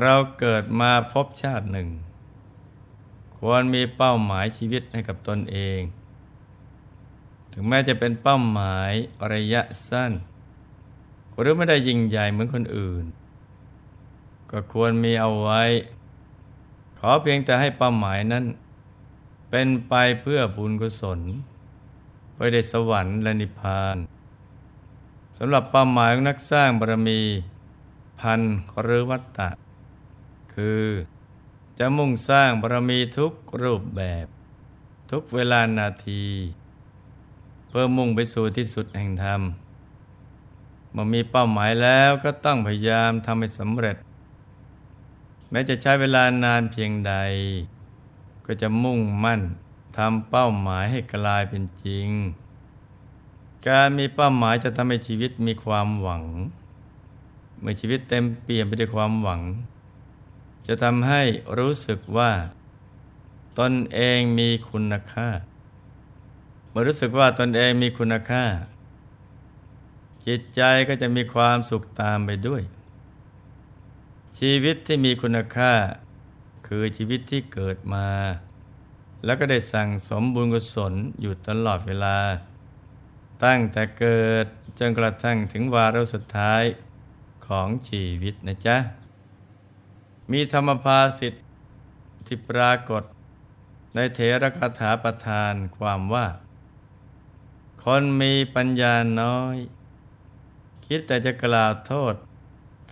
เราเกิดมาพบชาติหนึ่ง ควรมีเป้าหมายชีวิตให้กับตนเอง ถึงแม้จะเป็นเป้าหมายระยะสั้น หรือไม่ได้ยิ่งใหญ่เหมือนคนอื่น ก็ควรมีเอาไว้ ขอเพียงแต่ให้เป้าหมายนั้น เป็นไปเพื่อบุญกุศลไปได้สวรรค์และนิพพานสำหรับเป้าหมายของนักสร้างบารมีพันหรือวัตตะ คือ จะมุ่งสร้างบารมีทุกรูปแบบ ทุกเวลานาที เพื่อมุ่งไปสู่ที่สุดแห่งธรรมเมื่อมีเป้าหมายแล้วก็ต้องพยายามทำให้สำเร็จ แม้จะใช้เวลานานเพียงใด ก็จะมุ่งมั่นทำเป้าหมายให้กลายเป็นจริง การมีเป้าหมายจะทำให้ชีวิตมีความหวัง เมื่อชีวิตเต็มเปี่ยมไปด้วยความหวัง จะทำให้รู้สึกว่า ตนเองมีคุณค่า เมื่อรู้สึกว่าตนเองมีคุณค่า จิตใจก็จะมีความสุขตามไปด้วย ชีวิตที่มีคุณค่า คือชีวิตที่เกิดมา แล้วก็ได้สั่งสมบุญกุศลอยู่ตลอดเวลา ตั้งแต่เกิดจนกระทั่งถึงวาระสุดท้ายของชีวิตนะจ๊ะ มีธรรมภาสิทธิที่ปรากฏ ในเถรคาถาประทานความว่า คนมีปัญญาน้อย คิดแต่จะกล่าวโทษ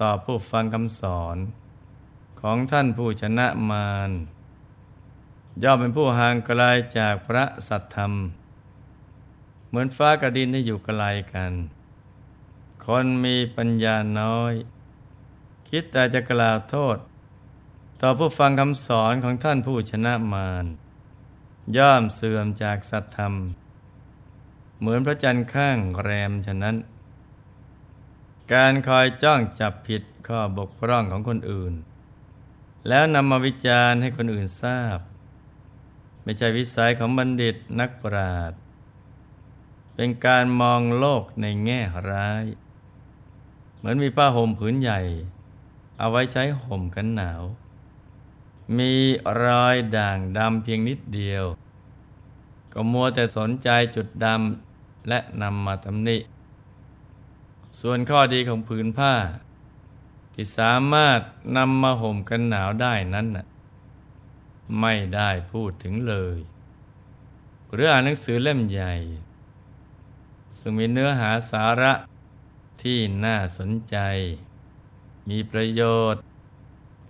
ต่อผู้ฟังคำสอนของท่านผู้ชนะมารย่อมเป็นผู้ห่างไกลจากพระสัตธรรม เหมือนฟ้ากับดินที่อยู่ไกลกัน คนมีปัญญาน้อย คิดแต่จะกล่าวโทษ ต่อผู้ฟังคำสอนของท่านผู้ชนะมารย่อมเสื่อมจากสัตธรรม เหมือนพระจันทร์ข้างแรมฉะนั้น การคอยจ้องจับผิดข้อบกพร่องของคนอื่น แล้วนำมาวิจารณ์ให้คนอื่นทราบ ไม่ใช่วิสัยของบัณฑิตนักปราชญ์เป็นการมองโลกในแง่ร้าย เหมือนมีผ้าห่มผืนใหญ่ เอาไว้ใช้ห่มกันหนาว มีรอยด่างดำเพียงนิดเดียว ก็มัวแต่สนใจจุดดำและนำมาตำหนิ ส่วนข้อดีของผืนผ้า ที่สามารถนำมาห่มกันหนาวได้นั้นน่ะไม่ได้พูดถึงเลย หรืออ่านหนังสือเล่มใหญ่ ซึ่งมีเนื้อหาสาระที่น่าสนใจ มีประโยชน์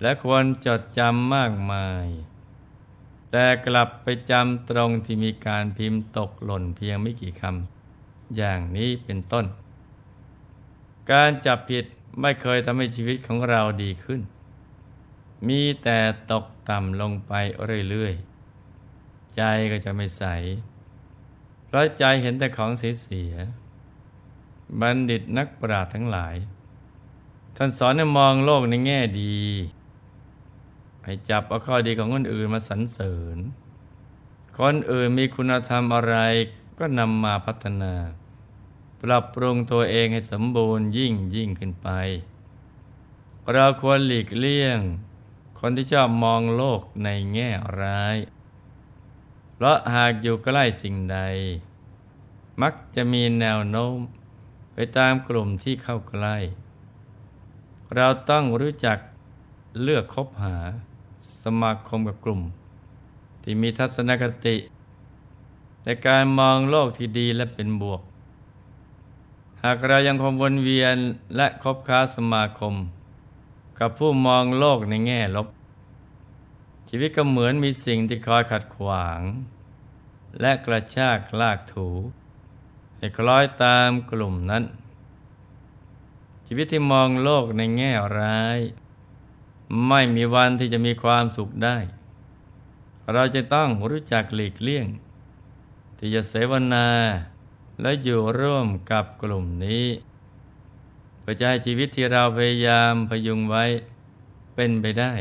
และควรจดจำมากมาย แต่กลับไปจำตรงที่มีการพิมพ์ตกหล่นเพียงไม่กี่คำอย่างนี้เป็นต้น การจับผิดไม่เคยทำให้ชีวิตของเราดีขึ้น มีแต่ตกต่ำลงไปเรื่อยๆ ใจก็จะไม่ใส เพราะใจเห็นแต่ของเสียๆบัณฑิตนักปราชญ์ทั้งหลายท่านสอนให้มองโลกในแง่ดี ให้จับเอาข้อดีของคนอื่นมาสรรเสริญ คนอื่นมีคุณธรรมอะไรก็นำมาพัฒนา ปรับปรุงตัวเองให้สมบูรณ์ยิ่งยิ่งขึ้นไป เราควรหลีกเลี่ยง คนที่ชอบมองโลกในแง่ร้าย เพราะหากอยู่ใกล้สิ่งใด มักจะมีแนวโน้มไปตามกลุ่มที่เข้าใกล้ เราต้องรู้จักเลือกคบหา มาคมกับกลุ่ม ที่มีทัศนคติ ในการมองโลกที่ดีและเป็นบวก หากเรายังคงวนเวียนและคบค้าสมาคม กับผู้มองโลกในแง่ลบ ชีวิตก็เหมือนมีสิ่งที่คอยขัดขวาง และกระชากลากถูให้คล้อยตามกลุ่มนั้น ชีวิตที่มองโลกในแง่ร้าย ไม่มีวันที่จะมีความสุขได้ เราจะต้องรู้จักหลีกเลี่ยง ที่จะเสวนาและอยู่ร่วมกับกลุ่มนี้เพื่อจะให้ชีวิตที่เราพยายามพยุงไว้เป็นไปได้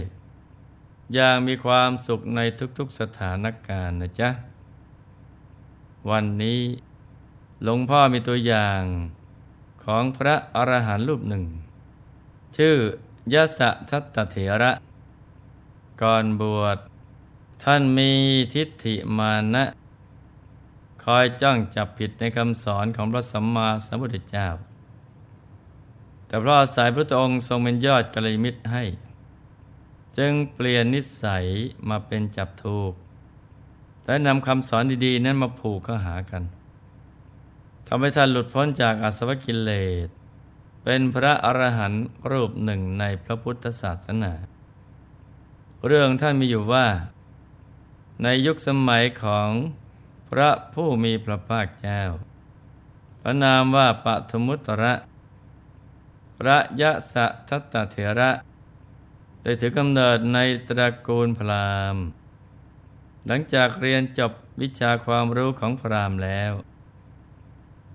อย่างมีความสุขในทุกๆสถานการณ์นะจ๊ะ วันนี้หลวงพ่อมีตัวอย่างของพระอรหันต์รูปหนึ่ง ชื่อ ยะสะทัตตเถระ ก่อนบวช ท่านมีทิฏฐิมานะ คอยจ้องจับผิดในคำสอนของพระสัมมาสัมพุทธเจ้า แต่เพราะอาศัยพระองค์ทรงเป็นยอดกัลยมิตรให้ จึงเปลี่ยนนิสัยมาเป็นจับถูก และนำคำสอนดีๆ นั้นมาผูกเข้าหากันทำให้ท่านหลุดพ้นจากอาสวะกิเลส เป็นพระอรหันต์รูปหนึ่งในพระพุทธศาสนา เรื่องท่านมีอยู่ว่า ในยุคสมัยของพระผู้มีพระภาคเจ้า พระนามว่าปฐมุตระพระยะสะทัตตเถระได้ถือกำเนิดในตระกูลพราหมณ์ หลังจากเรียนจบวิชาความรู้ของพราหมณ์แล้ว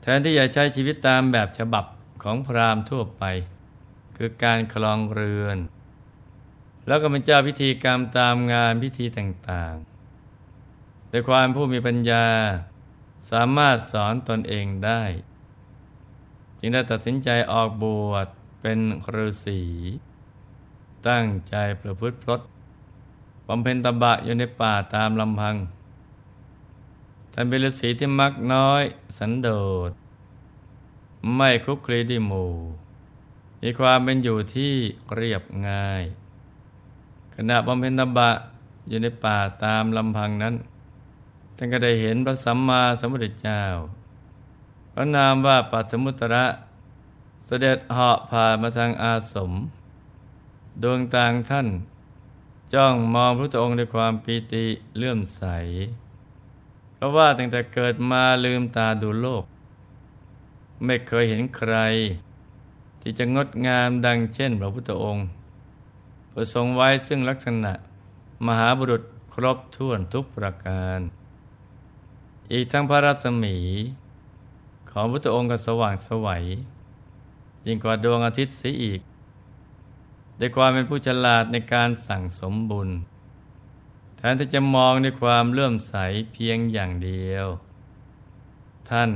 แทนที่จะใช้ชีวิตตามแบบฉบับ ของพราหมณ์ทั่วไป คือการคลองเรือน แล้วก็เป็นเจ้าพิธีกรรมตามงานพิธีต่างๆโดยความผู้มีปัญญาสามารถสอนตนเองได้ จึงได้ตัดสินใจออกบวชเป็นฤาษีตั้งใจประพฤติพรตบำเพ็ญตบะอยู่ในป่าตามลำพังท่านเป็นฤาษีที่มักน้อย สันโดษ ไม่คุกคลีดิหมู่ มีความเป็นอยู่ที่เรียบง่าย ขณะบำเพ็ญตบะอยู่ในป่าตามลำพังนั้นท่านก็ได้เห็นพระสัมมาสัมพุทธเจ้า พระนามว่าปัตมุตระเสด็จเหาะผ่านมาทางอาสม ดวงตางท่าน จ้องมองพระองค์ด้วยความปีติเลื่อมใส เพราะว่าตั้งแต่เกิดมาลืมตาดูโลก ไม่เคยเห็นใคร ที่จะงดงามดังเช่นพระพุทธองค์ประทรงไว้ซึ่งลักษณะมหาบุรุษครบถ้วนทุกประการ อีกทั้งพระรัศมี ของพุทธองค์ก็สว่างสวัยยิ่งกว่าดวงอาทิตย์เสียอีกด้วยความเป็นผู้ฉลาดในการสั่งสมบุญแทนที่จะมองด้วยความเลื่อมใสเพียงอย่างเดียว ท่าน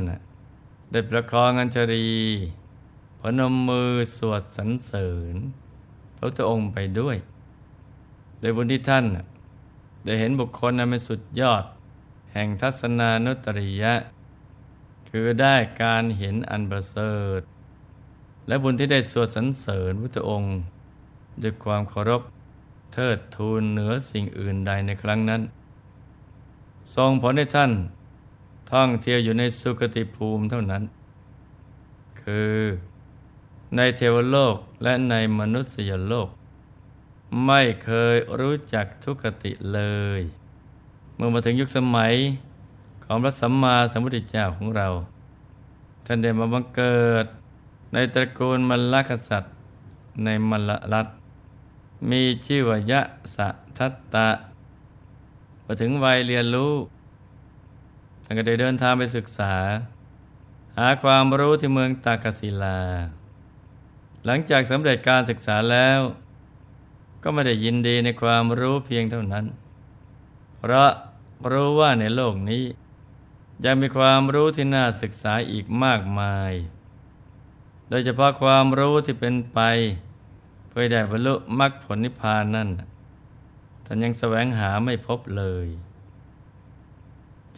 ได้ประคองอัญชรีพนมมือสวดสรรเสริญพระพุทธองค์ไปด้วยโดยบุญที่ท่านได้เห็นบุคคลนั้นเป็นสุดยอด แห่งทัศนานุตริยะ คือได้การเห็นอันประเสริฐ และบุญที่ได้สวดสรรเสริญพระพุทธองค์ด้วยความเคารพเทิดทูนเหนือสิ่งอื่นใดในครั้งนั้น ทรงผลให้ท่าน ท่องเที่ยวอยู่ในสุคติภูมิเท่านั้น คือในเทวโลกและในมนุษยโลก ไม่เคยรู้จักทุกติเลย เมื่อมาถึงยุคสมัยของพระสัมมาสัมพุทธเจ้าของเรา ท่านได้มาบังเกิด ในตระกูลมลลกษัตริย์ในมลรัฐมีชื่อว่ายะสะทัตตะพอถึงวัยเรียนรู้ ท่านก็ได้เดินทางไปศึกษา หาความรู้ที่เมืองตากศิลา หลังจากสำเร็จการศึกษาแล้ว ก็ไม่ได้ยินดีในความรู้เพียงเท่านั้น เพราะรู้ว่าในโลกนี้ ยังมีความรู้ที่น่าศึกษาอีกมากมาย โดยเฉพาะความรู้ที่เป็นไป เพื่อได้บรรลุมรรคผลนิพพานนั่นท่านยังแสวงหาไม่พบเลย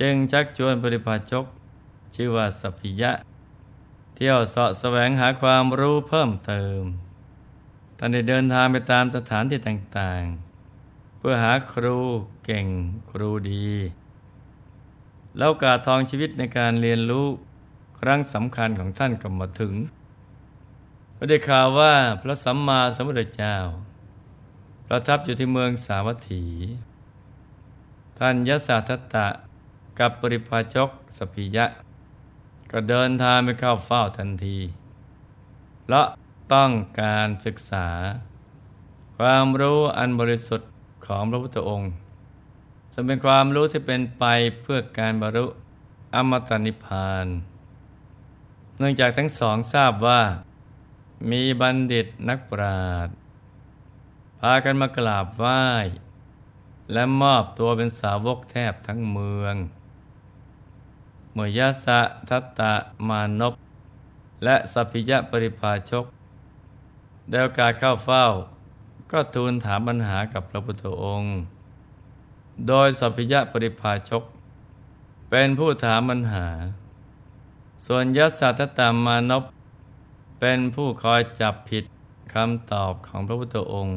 จึงชักชวนปริพาชก ชื่อว่าสัพพิยะ เที่ยวเสาะแสวงหาความรู้เพิ่มเติมท่านได้เดินทางไปตามสถานที่ต่างๆ เพื่อหาครูเก่งครูดี แล้วกาทองชีวิตในการเรียนรู้ครั้งสำคัญของท่านก็มาถึงก็ได้ข่าวว่าพระสัมมาสัมพุทธเจ้า ประทับอยู่ที่เมืองสาวัตถี ท่านยศาทัตตะ กับปริพาชกสพิยะ ก็เดินทางไปเข้าเฝ้าทันทีเพราะต้องการศึกษา ความรู้อันบริสุทธิ์ของพระพุทธองค์ซึ่งเป็นความรู้ที่เป็นไปเพื่อการบรรลุอมตะนิพพาน เนื่องจากทั้งสองทราบว่า มีบัณฑิตนักปราชญ์พากันมากราบไหว้ และมอบตัวเป็นสาวกแทบทั้งเมือง มยสะทัตตะมานพและสัพพิยะปริภาชกเดวกาเข้าเฝ้า ก็ทูลถามปัญหากับพระพุทธองค์ โดยสัพพิยะปริภาชก เป็นผู้ถามปัญหา ส่วนยศสัตตามานพเป็นผู้คอยจับผิดคำตอบของพระพุทธองค์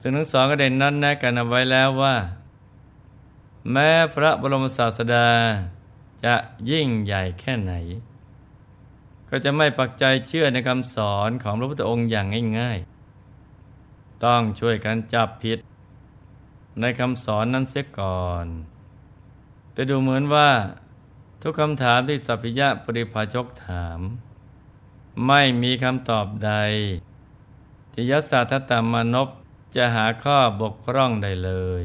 ซึ่งทั้งสองก็ได้นัดแนะกันเอาไว้แล้วว่า แม้พระบรมศาสดา จะยิ่งใหญ่แค่ไหน ก็จะไม่ปักใจเชื่อในคำสอนของพระพุทธองค์อย่างง่ายๆ ต้องช่วยกันจับผิด ในคำสอนนั้นเสียก่อน แต่ดูเหมือนว่าทุกคำถามที่สัพพิยะปริภาชกถาม ไม่มีคำตอบใด ที่ยศทัตตมานพจะหาข้อบกพร่องใดเลย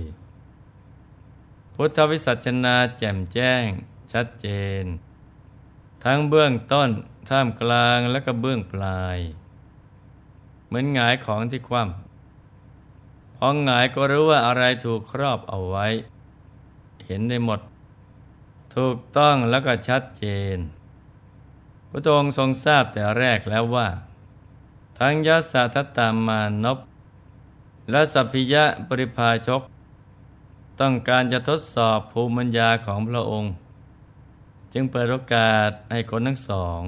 พุทธวิสัชนาแจ่มแจ้ง ชัดเจน ทั้งเบื้องต้น ท่ามกลางและก็เบื้องปลาย เหมือนหงายของที่คว่ำพอหงายก็รู้ว่าอะไรถูกครอบเอาไว้ เห็นได้หมด ถูกต้องแล้วก็ชัดเจน พระองค์ทรงทราบแต่แรกแล้วว่า ทั้งยัสทัตตามานพและสัพพิยะปริภาชก ต้องการจะทดสอบภูมิปัญญาของพระองค์ จึงเปิดโอกาสให้คนทั้งสอง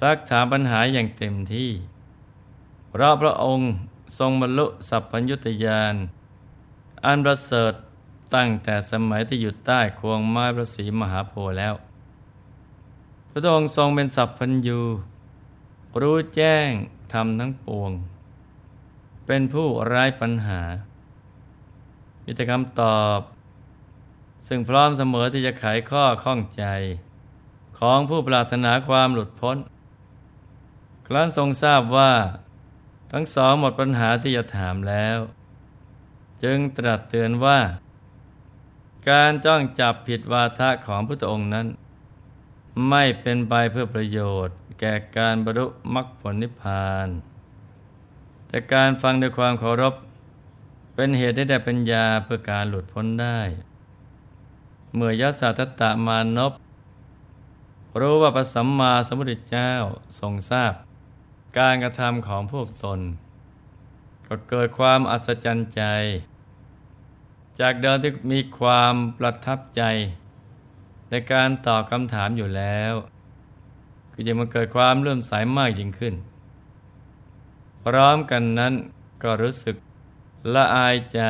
ซักถามปัญหาอย่างเต็มที่ เพราะพระองค์ทรงบรรลุสัพพัญญุตยาน อันประเสริฐตั้งแต่สมัยที่อยู่ใต้ควงไม้พระศรีมหาโพธิ์แล้ว พระองค์ทรงเป็นสัพพัญญู รู้แจ้งทำทั้งปวง เป็นผู้ไร้ปัญหามีแต่คำตอบ ซึ่งพร้อมเสมอที่จะไขข้อข้องใจ ของผู้ปรารถนาความหลุดพ้น ครั้นทรงทราบว่า ทั้งสองหมดปัญหาที่จะถามแล้ว จึงตรัสเตือนว่า การจ้องจับผิดวาทะของพระองค์นั้น ไม่เป็นไปเพื่อประโยชน์ แก่การบรรลุมรรคผลนิพพาน แต่การฟังด้วยความเคารพ เป็นเหตุให้ได้ปัญญาเพื่อการหลุดพ้นได้ เมื่อยัสสะทัตตมานพรู้ว่าพระสัมมาสัมพุทธเจ้าทรงทราบ การกระทำของพวกตน ก็เกิดความอัศจรรย์ใจ จากเดิมที่มีความประทับใจ ในการตอบคำถามอยู่แล้วก็จะมาเกิดความเลื่อมใสมากยิ่งขึ้น พร้อมกันนั้นก็รู้สึกละอายใจ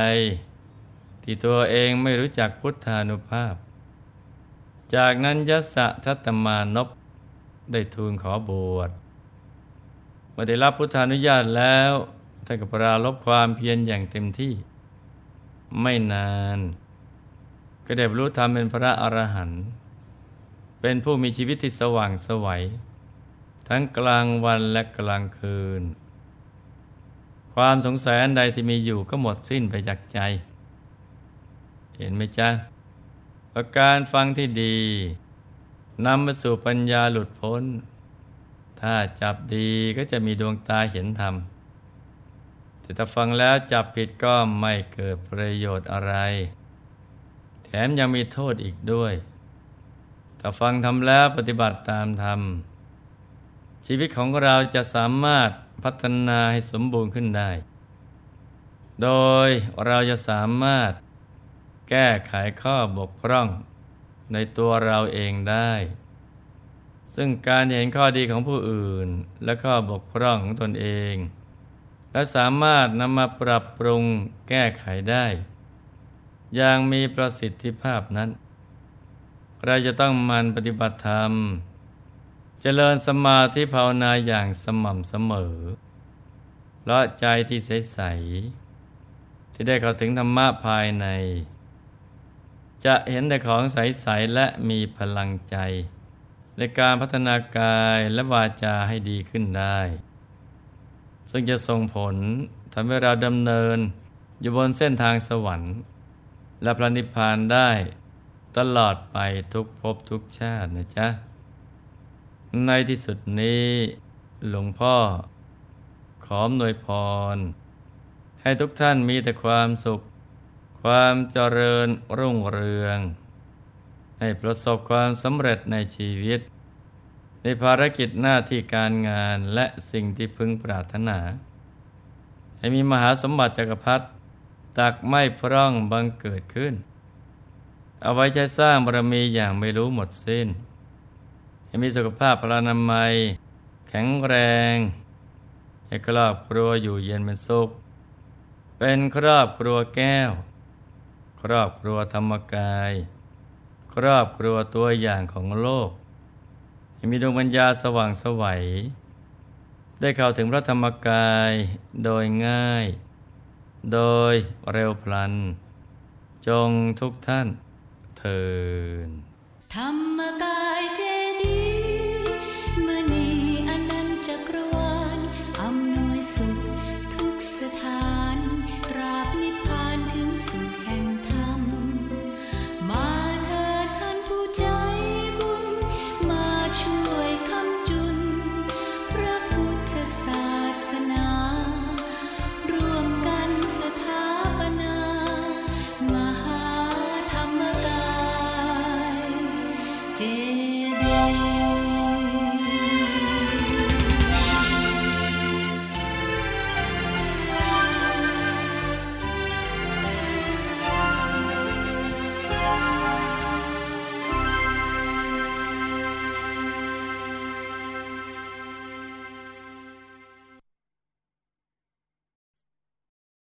ที่ตัวเองไม่รู้จักพุทธานุภาพ จากนั้นยศทัตมานพได้ทูลขอบวชเมื่อได้รับพุทธานุญาตแล้วท่านก็ปราลบความเพียรอย่างเต็มที่ ไม่นาน ก็ได้บรรลุธรรมเป็นพระอรหันต์เป็นผู้มีชีวิตที่สว่างสวัย ทั้งกลางวันและกลางคืน ความสงสัยอันใดที่มีอยู่ก็หมดสิ้นไปจากใจ ห็นไหมจ๊ะประการฟังที่ดีนำมาสู่ปัญญาหลุดพ้น ถ้าจับดีก็จะมีดวงตาเห็นธรรม แต่ถ้าฟังแล้วจับผิดก็ไม่เกิดประโยชน์อะไร แถมยังมีโทษอีกด้วย ถ้าฟังทำแล้วปฏิบัติตามธรรม ชีวิตของเราจะสามารถพัฒนาให้สมบูรณ์ขึ้นได้ โดยเราจะสามารถ แก้ไขข้อบกพร่องในตัวเราเองได้ ซึ่งการเห็นข้อดีของผู้อื่นและข้อบกพร่องของตนเอง และสามารถนำมาปรับปรุงแก้ไขได้ อย่างมีประสิทธิภาพนั้น เราจะต้องมันปฏิบัติธรรม เจริญสมาธิภาวนาอย่างสม่ำเสมอเพราะใจที่ใส ๆ ที่ได้เข้าถึงธรรมะภายใน จะเห็นแต่ของใส ๆ และมีพลังใจ ในการพัฒนากายและวาจาให้ดีขึ้นได้ ซึ่งจะส่งผลทำให้เราดำเนินอยู่บนเส้นทางสวรรค์ และพระนิพพานได้ตลอดไปทุกภพทุกชาตินะจ๊ะ ในที่สุดนี้หลวงพ่อ ขอหน่วยพร ให้ทุกท่านมีแต่ความสุข ความเจริญรุ่งเรือง ให้ประสบความสำเร็จในชีวิต ในภารกิจหน้าที่การงานและสิ่งที่พึงปรารถนา ให้มีมหาสมบัติจักรพรรดิตักไม่พร่องบังเกิดขึ้น เอาไว้ใช้สร้างบารมีอย่างไม่รู้หมดสิ้น ให้มีสุขภาพพลานามัย แข็งแรง ให้ครอบครัวอยู่เย็นเป็นสุข เป็นครอบครัวแก้ว ครอบครัวธรรมกาย ครอบครัวตัวอย่างของโลกให้มีดวงปัญญาสว่างสวัย ได้เข้าถึงพระธรรมกายโดยง่าย โดยเร็วพลัน จงทุกท่านเทินธรรมกายเจ